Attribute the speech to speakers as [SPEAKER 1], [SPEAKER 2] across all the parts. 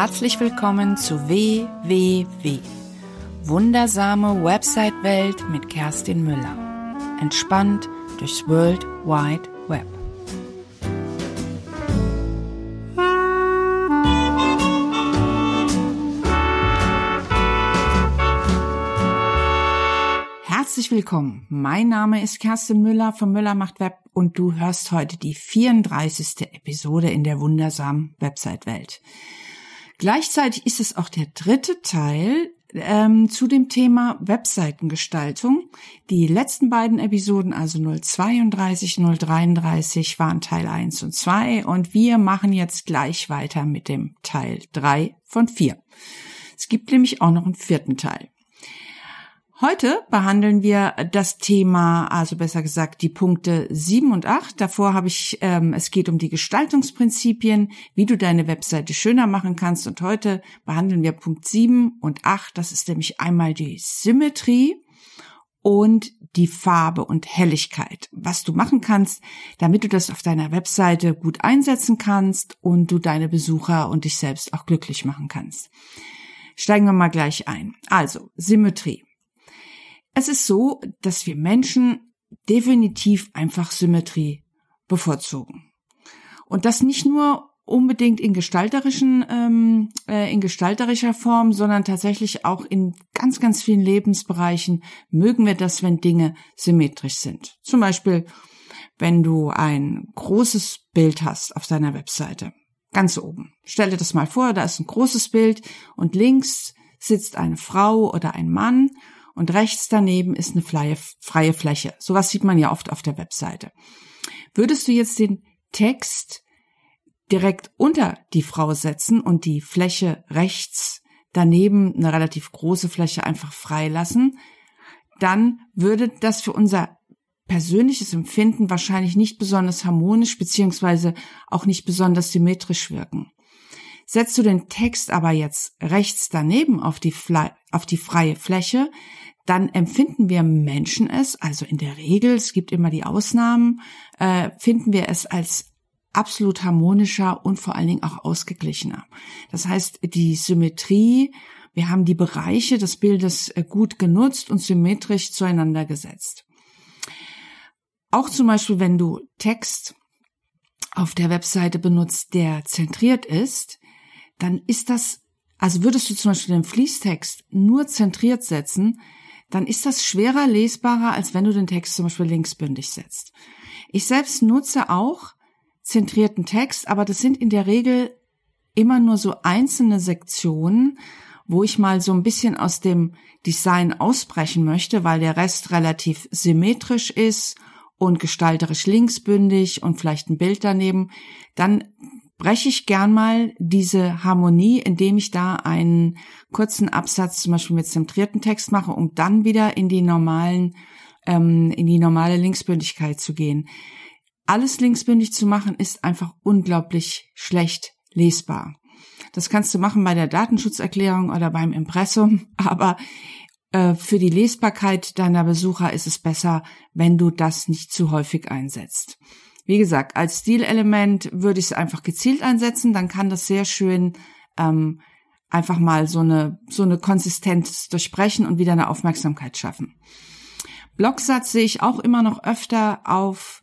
[SPEAKER 1] Herzlich willkommen zu WWW. Wundersame Website-Welt mit Kerstin Müller. Entspannt durchs World Wide Web. Herzlich willkommen. Mein Name ist Kerstin Müller von Müller macht Web und du hörst heute die 34. Episode in der wundersamen Website-Welt. Gleichzeitig ist es auch der dritte Teil ähm, zu dem Thema Webseitengestaltung. Die letzten beiden Episoden, also 032, 033, waren Teil 1 und 2 und wir machen jetzt gleich weiter mit dem Teil 3 von 4. Es gibt nämlich auch noch einen vierten Teil. Heute behandeln wir das Thema, also besser gesagt die Punkte 7 und 8. Davor habe ich, ähm, es geht um die Gestaltungsprinzipien, wie du deine Webseite schöner machen kannst. Und heute behandeln wir Punkt 7 und 8. Das ist nämlich einmal die Symmetrie und die Farbe und Helligkeit, was du machen kannst, damit du das auf deiner Webseite gut einsetzen kannst und du deine Besucher und dich selbst auch glücklich machen kannst. Steigen wir mal gleich ein. Also, Symmetrie. Es ist so, dass wir Menschen definitiv einfach Symmetrie bevorzugen. Und das nicht nur unbedingt in gestalterischen, ähm, äh, in gestalterischer Form, sondern tatsächlich auch in ganz, ganz vielen Lebensbereichen mögen wir das, wenn Dinge symmetrisch sind. Zum Beispiel, wenn du ein großes Bild hast auf deiner Webseite. Ganz oben. Stell dir das mal vor, da ist ein großes Bild und links sitzt eine Frau oder ein Mann und rechts daneben ist eine freie, freie Fläche. Sowas sieht man ja oft auf der Webseite. Würdest du jetzt den Text direkt unter die Frau setzen und die Fläche rechts daneben eine relativ große Fläche einfach freilassen, dann würde das für unser persönliches Empfinden wahrscheinlich nicht besonders harmonisch beziehungsweise auch nicht besonders symmetrisch wirken. Setzt du den Text aber jetzt rechts daneben auf die, auf die freie Fläche, dann empfinden wir Menschen es, also in der Regel, es gibt immer die Ausnahmen, äh, finden wir es als absolut harmonischer und vor allen Dingen auch ausgeglichener. Das heißt, die Symmetrie, wir haben die Bereiche des Bildes äh, gut genutzt und symmetrisch zueinander gesetzt. Auch zum Beispiel, wenn du Text auf der Webseite benutzt, der zentriert ist, dann ist das, also würdest du zum Beispiel den Fließtext nur zentriert setzen, dann ist das schwerer lesbarer, als wenn du den Text zum Beispiel linksbündig setzt. Ich selbst nutze auch zentrierten Text, aber das sind in der Regel immer nur so einzelne Sektionen, wo ich mal so ein bisschen aus dem Design ausbrechen möchte, weil der Rest relativ symmetrisch ist und gestalterisch linksbündig und vielleicht ein Bild daneben, dann breche ich gern mal diese Harmonie, indem ich da einen kurzen Absatz zum Beispiel mit zentrierten Text mache, um dann wieder in die normalen, ähm, in die normale Linksbündigkeit zu gehen. Alles linksbündig zu machen ist einfach unglaublich schlecht lesbar. Das kannst du machen bei der Datenschutzerklärung oder beim Impressum, aber äh, für die Lesbarkeit deiner Besucher ist es besser, wenn du das nicht zu häufig einsetzt. Wie gesagt, als Stilelement würde ich es einfach gezielt einsetzen, dann kann das sehr schön ähm, einfach mal so eine, so eine Konsistenz durchbrechen und wieder eine Aufmerksamkeit schaffen. Blocksatz sehe ich auch immer noch öfter auf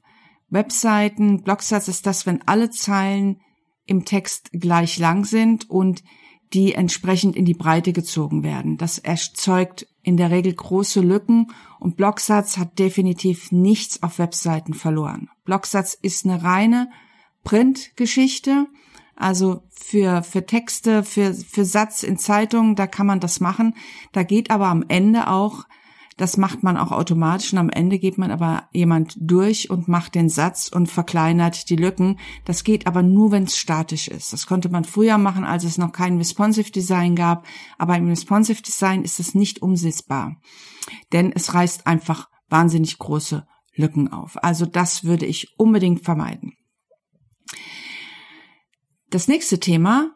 [SPEAKER 1] Webseiten. Blocksatz ist das, wenn alle Zeilen im Text gleich lang sind und die entsprechend in die Breite gezogen werden. Das erzeugt in der Regel große Lücken und Blocksatz hat definitiv nichts auf Webseiten verloren. Blocksatz ist eine reine Printgeschichte. Also für, für Texte, für, für Satz in Zeitungen, da kann man das machen. Da geht aber am Ende auch das macht man auch automatisch und am Ende geht man aber jemand durch und macht den Satz und verkleinert die Lücken. Das geht aber nur, wenn es statisch ist. Das konnte man früher machen, als es noch kein Responsive Design gab. Aber im Responsive Design ist es nicht umsetzbar. Denn es reißt einfach wahnsinnig große Lücken auf. Also das würde ich unbedingt vermeiden. Das nächste Thema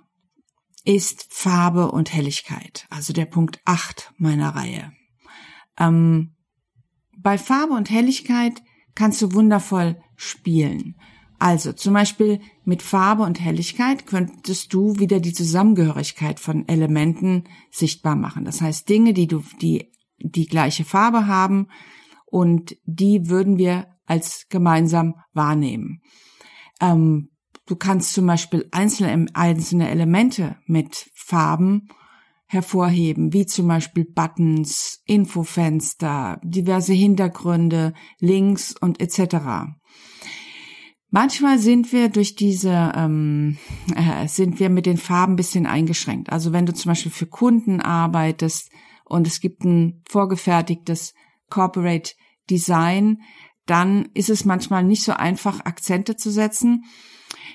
[SPEAKER 1] ist Farbe und Helligkeit, also der Punkt 8 meiner Reihe. Ähm, bei Farbe und Helligkeit kannst du wundervoll spielen. Also zum Beispiel mit Farbe und Helligkeit könntest du wieder die Zusammengehörigkeit von Elementen sichtbar machen. Das heißt Dinge, die du die die gleiche Farbe haben und die würden wir als gemeinsam wahrnehmen. Ähm, du kannst zum Beispiel einzelne, einzelne Elemente mit Farben hervorheben, wie zum Beispiel Buttons, Infofenster, diverse Hintergründe, Links und etc. Manchmal sind wir durch diese, ähm, äh, sind wir mit den Farben bisschen eingeschränkt. Also wenn du zum Beispiel für Kunden arbeitest und es gibt ein vorgefertigtes Corporate Design, dann ist es manchmal nicht so einfach, Akzente zu setzen.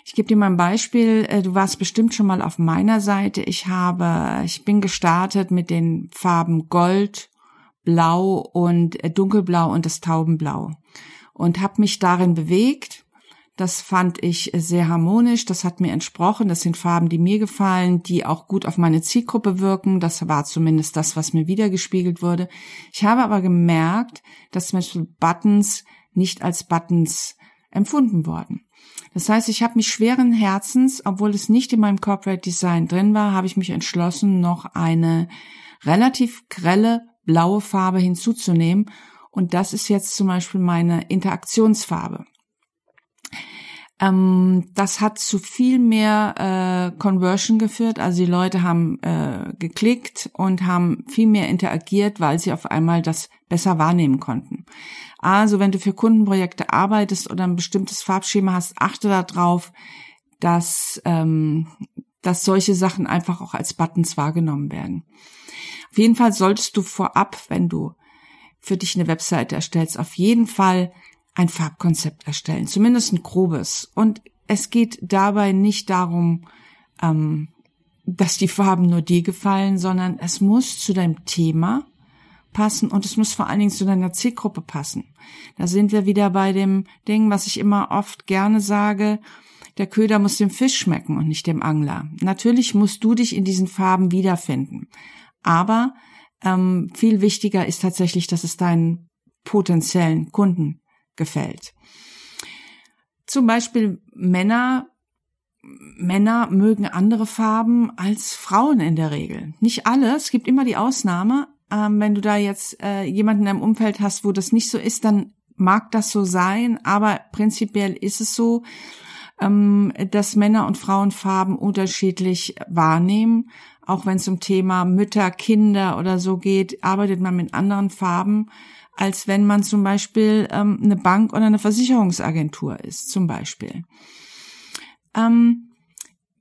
[SPEAKER 1] Ich gebe dir mal ein Beispiel. Äh, du warst bestimmt schon mal auf meiner Seite. Ich habe, ich bin gestartet mit den Farben Gold, Blau und äh, Dunkelblau und das Taubenblau und habe mich darin bewegt. Das fand ich sehr harmonisch, das hat mir entsprochen, das sind Farben, die mir gefallen, die auch gut auf meine Zielgruppe wirken, das war zumindest das, was mir wiedergespiegelt wurde. Ich habe aber gemerkt, dass zum Beispiel Buttons nicht als Buttons empfunden wurden. Das heißt, ich habe mich schweren Herzens, obwohl es nicht in meinem Corporate Design drin war, habe ich mich entschlossen, noch eine relativ grelle blaue Farbe hinzuzunehmen. Und das ist jetzt zum Beispiel meine Interaktionsfarbe. Ähm, das hat zu viel mehr äh, Conversion geführt. Also die Leute haben äh, geklickt und haben viel mehr interagiert, weil sie auf einmal das besser wahrnehmen konnten. Also wenn du für Kundenprojekte arbeitest oder ein bestimmtes Farbschema hast, achte darauf, dass, ähm, dass solche Sachen einfach auch als Buttons wahrgenommen werden. Auf jeden Fall solltest du vorab, wenn du für dich eine Webseite erstellst, auf jeden Fall ein Farbkonzept erstellen, zumindest ein grobes. Und es geht dabei nicht darum, ähm, dass die Farben nur dir gefallen, sondern es muss zu deinem Thema passen und es muss vor allen Dingen zu deiner Zielgruppe passen. Da sind wir wieder bei dem Ding, was ich immer oft gerne sage, der Köder muss dem Fisch schmecken und nicht dem Angler. Natürlich musst du dich in diesen Farben wiederfinden. Aber ähm, viel wichtiger ist tatsächlich, dass es deinen potenziellen Kunden gefällt. Zum Beispiel Männer Männer mögen andere Farben als Frauen in der Regel. Nicht alle, es gibt immer die Ausnahme. Ähm, wenn du da jetzt äh, jemanden in deinem Umfeld hast, wo das nicht so ist, dann mag das so sein, aber prinzipiell ist es so, ähm, dass Männer und Frauen Farben unterschiedlich wahrnehmen. Auch wenn es um Thema Mütter, Kinder oder so geht, arbeitet man mit anderen Farben als wenn man zum Beispiel ähm, eine Bank oder eine Versicherungsagentur ist, zum Beispiel. Ähm,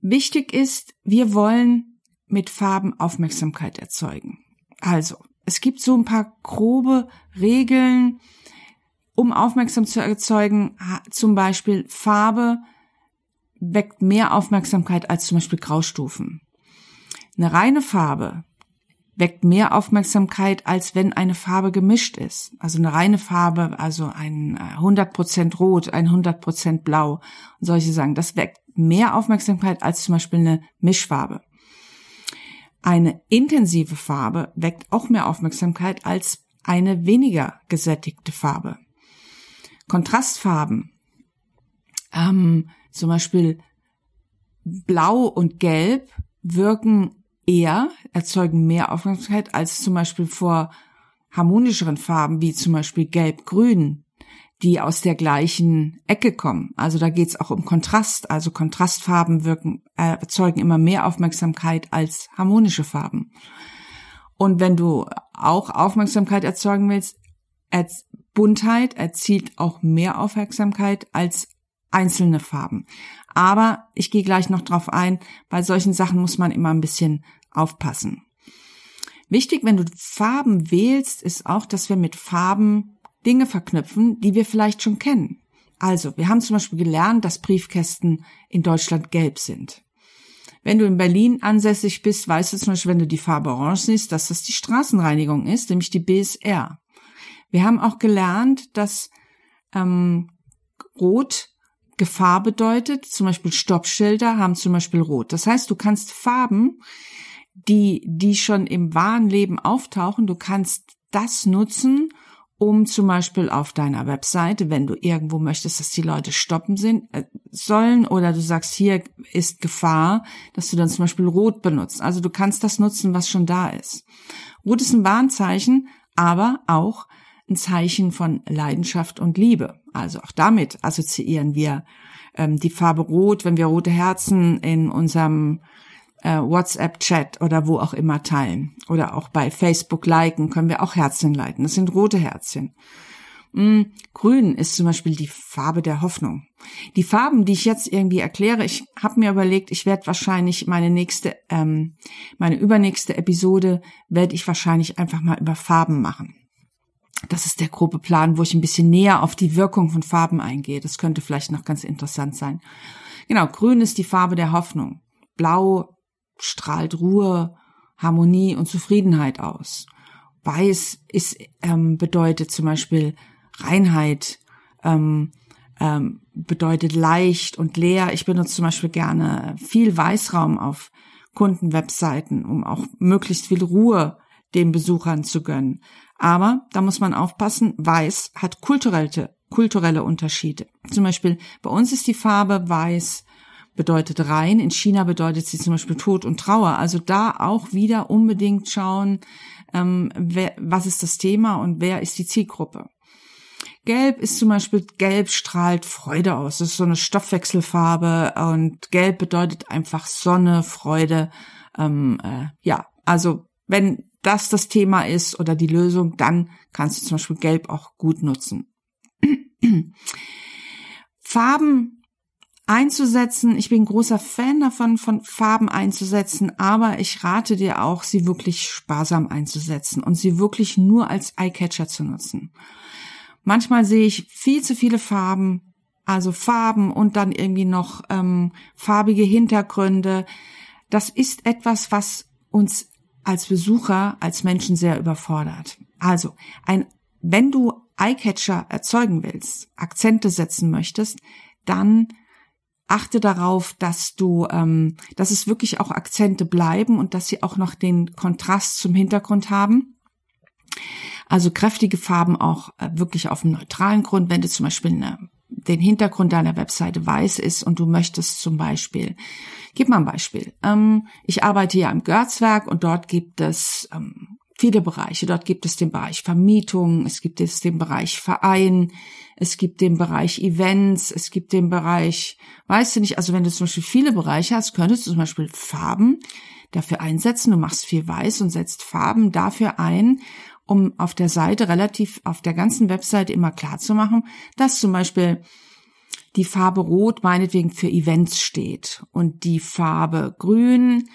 [SPEAKER 1] wichtig ist, wir wollen mit Farben Aufmerksamkeit erzeugen. Also, es gibt so ein paar grobe Regeln, um aufmerksam zu erzeugen. Zum Beispiel Farbe weckt mehr Aufmerksamkeit als zum Beispiel Graustufen. Eine reine Farbe weckt mehr Aufmerksamkeit, als wenn eine Farbe gemischt ist. Also eine reine Farbe, also ein 100% äh, Rot, ein 100% Blau und solche Sachen. Das weckt mehr Aufmerksamkeit als zum Beispiel eine Mischfarbe. Eine intensive Farbe weckt auch mehr Aufmerksamkeit als eine weniger gesättigte Farbe. Kontrastfarben, ähm, zum Beispiel Blau und Gelb wirken eher, erzeugen mehr Aufmerksamkeit als zum Beispiel vor harmonischeren Farben wie zum Beispiel Gelb-Grün, die aus der gleichen Ecke kommen. Also da geht's auch um Kontrast. Also Kontrastfarben wirken, äh, erzeugen immer mehr Aufmerksamkeit als harmonische Farben. Und wenn du auch Aufmerksamkeit erzeugen willst, Buntheit erzielt auch mehr Aufmerksamkeit als einzelne Farben. Aber ich gehe gleich noch drauf ein, bei solchen Sachen muss man immer ein bisschen aufpassen. Wichtig, wenn du Farben wählst, ist auch, dass wir mit Farben Dinge verknüpfen, die wir vielleicht schon kennen. Also, wir haben zum Beispiel gelernt, dass Briefkästen in Deutschland gelb sind. Wenn du in Berlin ansässig bist, weißt du zum Beispiel, wenn du die Farbe Orange siehst, dass das die Straßenreinigung ist, nämlich die BSR. Wir haben auch gelernt, dass ähm, Rot Gefahr bedeutet. Zum Beispiel Stoppschilder haben zum Beispiel Rot. Das heißt, du kannst Farben, die, die schon im wahren Leben auftauchen, du kannst das nutzen, um zum Beispiel auf deiner Webseite, wenn du irgendwo möchtest, dass die Leute stoppen sind, äh, sollen oder du sagst, hier ist Gefahr, dass du dann zum Beispiel Rot benutzt. Also du kannst das nutzen, was schon da ist. Rot ist ein Warnzeichen, aber auch ein Zeichen von Leidenschaft und Liebe. Also auch damit assoziieren wir ähm, die Farbe Rot, wenn wir rote Herzen in unserem äh, WhatsApp-Chat oder wo auch immer teilen. Oder auch bei Facebook liken, können wir auch Herzchen leiten. Das sind rote Herzchen. Mm, Grün ist zum Beispiel die Farbe der Hoffnung. Die Farben, die ich jetzt irgendwie erkläre, ich habe mir überlegt, ich werde wahrscheinlich meine nächste, ähm, meine übernächste Episode werde ich wahrscheinlich einfach mal über Farben machen. Das ist der grobe Plan, wo ich ein bisschen näher auf die Wirkung von Farben eingehe. Das könnte vielleicht noch ganz interessant sein. Genau, grün ist die Farbe der Hoffnung. Blau strahlt Ruhe, Harmonie und Zufriedenheit aus. Weiß ist, ähm, bedeutet zum Beispiel Reinheit, ähm, ähm, bedeutet leicht und leer. Ich benutze zum Beispiel gerne viel Weißraum auf Kundenwebseiten, um auch möglichst viel Ruhe den Besuchern zu gönnen. Aber da muss man aufpassen, weiß hat kulturelle, kulturelle Unterschiede. Zum Beispiel bei uns ist die Farbe weiß bedeutet rein. In China bedeutet sie zum Beispiel Tod und Trauer. Also da auch wieder unbedingt schauen, ähm, wer, was ist das Thema und wer ist die Zielgruppe. Gelb ist zum Beispiel, gelb strahlt Freude aus. Das ist so eine Stoffwechselfarbe und gelb bedeutet einfach Sonne, Freude. Ähm, äh, ja, also wenn das das Thema ist oder die Lösung, dann kannst du zum Beispiel gelb auch gut nutzen. Farben einzusetzen. Ich bin großer Fan davon, von Farben einzusetzen, aber ich rate dir auch, sie wirklich sparsam einzusetzen und sie wirklich nur als Eyecatcher zu nutzen. Manchmal sehe ich viel zu viele Farben, also Farben und dann irgendwie noch ähm, farbige Hintergründe. Das ist etwas, was uns als Besucher, als Menschen sehr überfordert. Also, ein, wenn du Eyecatcher erzeugen willst, Akzente setzen möchtest, dann achte darauf, dass du, ähm, dass es wirklich auch Akzente bleiben und dass sie auch noch den Kontrast zum Hintergrund haben. Also kräftige Farben auch äh, wirklich auf einem neutralen Grund. Wenn du zum Beispiel eine, den Hintergrund deiner Webseite weiß ist und du möchtest zum Beispiel, gib mal ein Beispiel. Ähm, ich arbeite ja im Görzwerk und dort gibt es ähm, viele Bereiche. Dort gibt es den Bereich Vermietung, es gibt es den Bereich Verein, es gibt den Bereich Events, es gibt den Bereich, weißt du nicht, also wenn du zum Beispiel viele Bereiche hast, könntest du zum Beispiel Farben dafür einsetzen. Du machst viel weiß und setzt Farben dafür ein, um auf der Seite relativ, auf der ganzen Webseite immer klar zu machen, dass zum Beispiel die Farbe Rot meinetwegen für Events steht und die Farbe Grün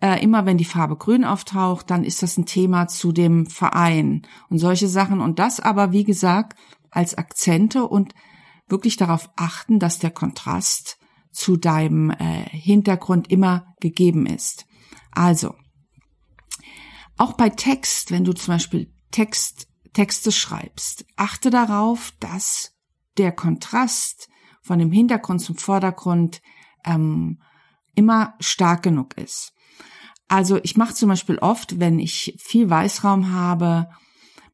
[SPEAKER 1] äh, immer wenn die Farbe grün auftaucht, dann ist das ein Thema zu dem Verein und solche Sachen. Und das aber, wie gesagt, als Akzente und wirklich darauf achten, dass der Kontrast zu deinem äh, Hintergrund immer gegeben ist. Also, auch bei Text, wenn du zum Beispiel Text, Texte schreibst, achte darauf, dass der Kontrast von dem Hintergrund zum Vordergrund ähm, immer stark genug ist. Also ich mache zum Beispiel oft, wenn ich viel Weißraum habe,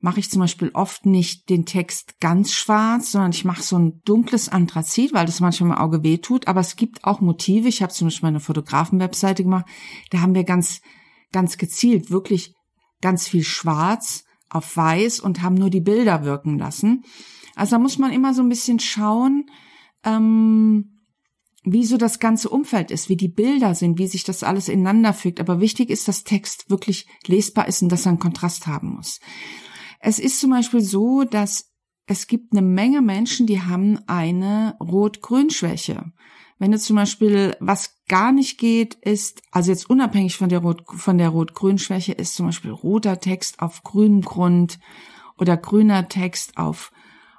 [SPEAKER 1] mache ich zum Beispiel oft nicht den Text ganz schwarz, sondern ich mache so ein dunkles Anthrazit, weil das manchmal im Auge weh tut. Aber es gibt auch Motive. Ich habe zum Beispiel eine Fotografen-Webseite gemacht. Da haben wir ganz, ganz gezielt wirklich ganz viel Schwarz auf Weiß und haben nur die Bilder wirken lassen. Also da muss man immer so ein bisschen schauen, ähm, wie so das ganze Umfeld ist, wie die Bilder sind, wie sich das alles ineinander fügt. Aber wichtig ist, dass Text wirklich lesbar ist und dass er einen Kontrast haben muss. Es ist zum Beispiel so, dass es gibt eine Menge Menschen, die haben eine Rot-Grün-Schwäche. Wenn du zum Beispiel, was gar nicht geht, ist, also jetzt unabhängig von der Rot, von der Rot-Grün-Schwäche, ist zum Beispiel roter Text auf grünem Grund oder grüner Text auf,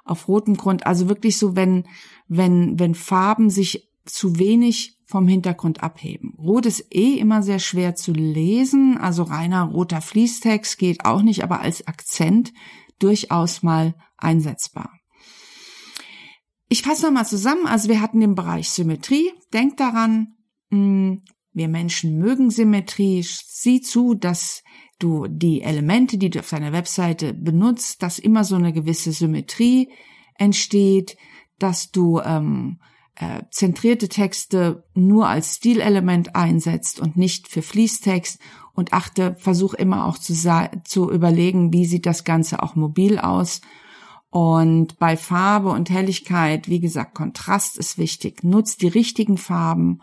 [SPEAKER 1] auf rotem Grund. Also wirklich so, wenn, wenn, wenn Farben sich zu wenig vom Hintergrund abheben. Rot ist eh immer sehr schwer zu lesen, also reiner roter Fließtext geht auch nicht, aber als Akzent durchaus mal einsetzbar. Ich fasse nochmal zusammen, also wir hatten den Bereich Symmetrie. Denk daran, hm, Wir Menschen mögen Symmetrie. Sieh zu, dass du die Elemente, die du auf deiner Webseite benutzt, dass immer so eine gewisse Symmetrie entsteht, dass du ähm, äh, zentrierte Texte nur als Stilelement einsetzt und nicht für Fließtext und achte, versuch immer auch zu, zu überlegen, wie sieht das Ganze auch mobil aus. Und bei Farbe und Helligkeit, wie gesagt, Kontrast ist wichtig. Nutz die richtigen Farben.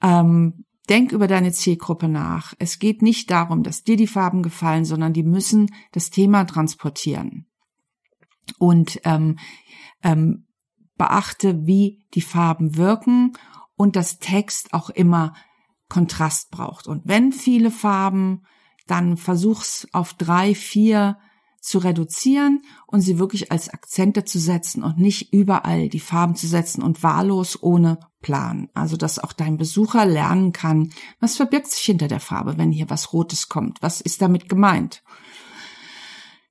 [SPEAKER 1] Ähm, denk über deine Zielgruppe nach. Es geht nicht darum, dass dir die Farben gefallen, sondern die müssen das Thema transportieren. Und ähm, ähm, beachte, wie die Farben wirken und das Text auch immer Kontrast braucht. Und wenn viele Farben, dann versuch's auf drei, vier zu reduzieren und sie wirklich als Akzente zu setzen und nicht überall die Farben zu setzen und wahllos ohne Plan. Also, dass auch dein Besucher lernen kann, was verbirgt sich hinter der Farbe, wenn hier was Rotes kommt. Was ist damit gemeint?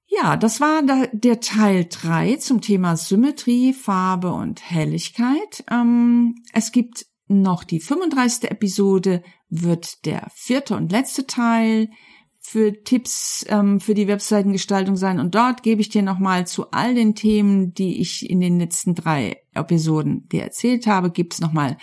[SPEAKER 1] Ja, das war der Teil drei zum Thema Symmetrie, Farbe und Helligkeit. Ähm, es gibt noch die 35. Episode, wird der vierte und letzte Teil für Tipps ähm, für die Webseitengestaltung sein. Und dort gebe ich dir nochmal zu all den Themen, die ich in den letzten drei Episoden dir erzählt habe, gibt's nochmal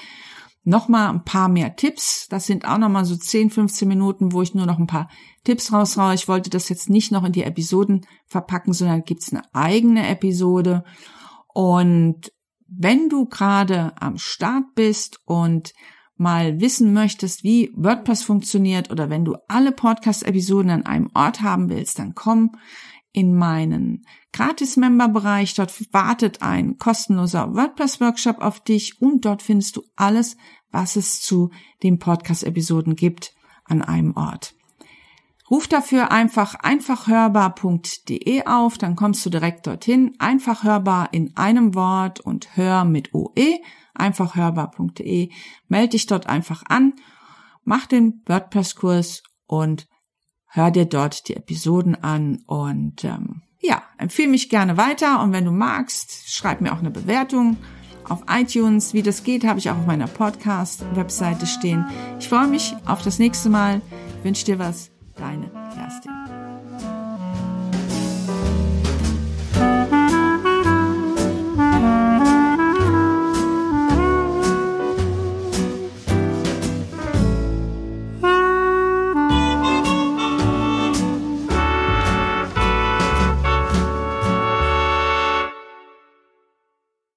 [SPEAKER 1] noch mal ein paar mehr Tipps. Das sind auch nochmal so 10, 15 Minuten, wo ich nur noch ein paar Tipps raushaue. Ich wollte das jetzt nicht noch in die Episoden verpacken, sondern gibt's eine eigene Episode. Und wenn du gerade am Start bist und mal wissen möchtest, wie WordPress funktioniert oder wenn du alle Podcast-Episoden an einem Ort haben willst, dann komm in meinen Gratis-Member-Bereich. Dort wartet ein kostenloser WordPress-Workshop auf dich und dort findest du alles, was es zu den Podcast-Episoden gibt an einem Ort. Ruf dafür einfach einfachhörbar.de auf, dann kommst du direkt dorthin. Einfachhörbar in einem Wort und hör mit OE einfachhörbar.de. Melde dich dort einfach an, mach den WordPress-Kurs und hör dir dort die Episoden an und ähm, ja, empfehle mich gerne weiter und wenn du magst, schreib mir auch eine Bewertung auf iTunes. Wie das geht, habe ich auch auf meiner Podcast-Webseite stehen. Ich freue mich auf das nächste Mal. Wünsche dir was.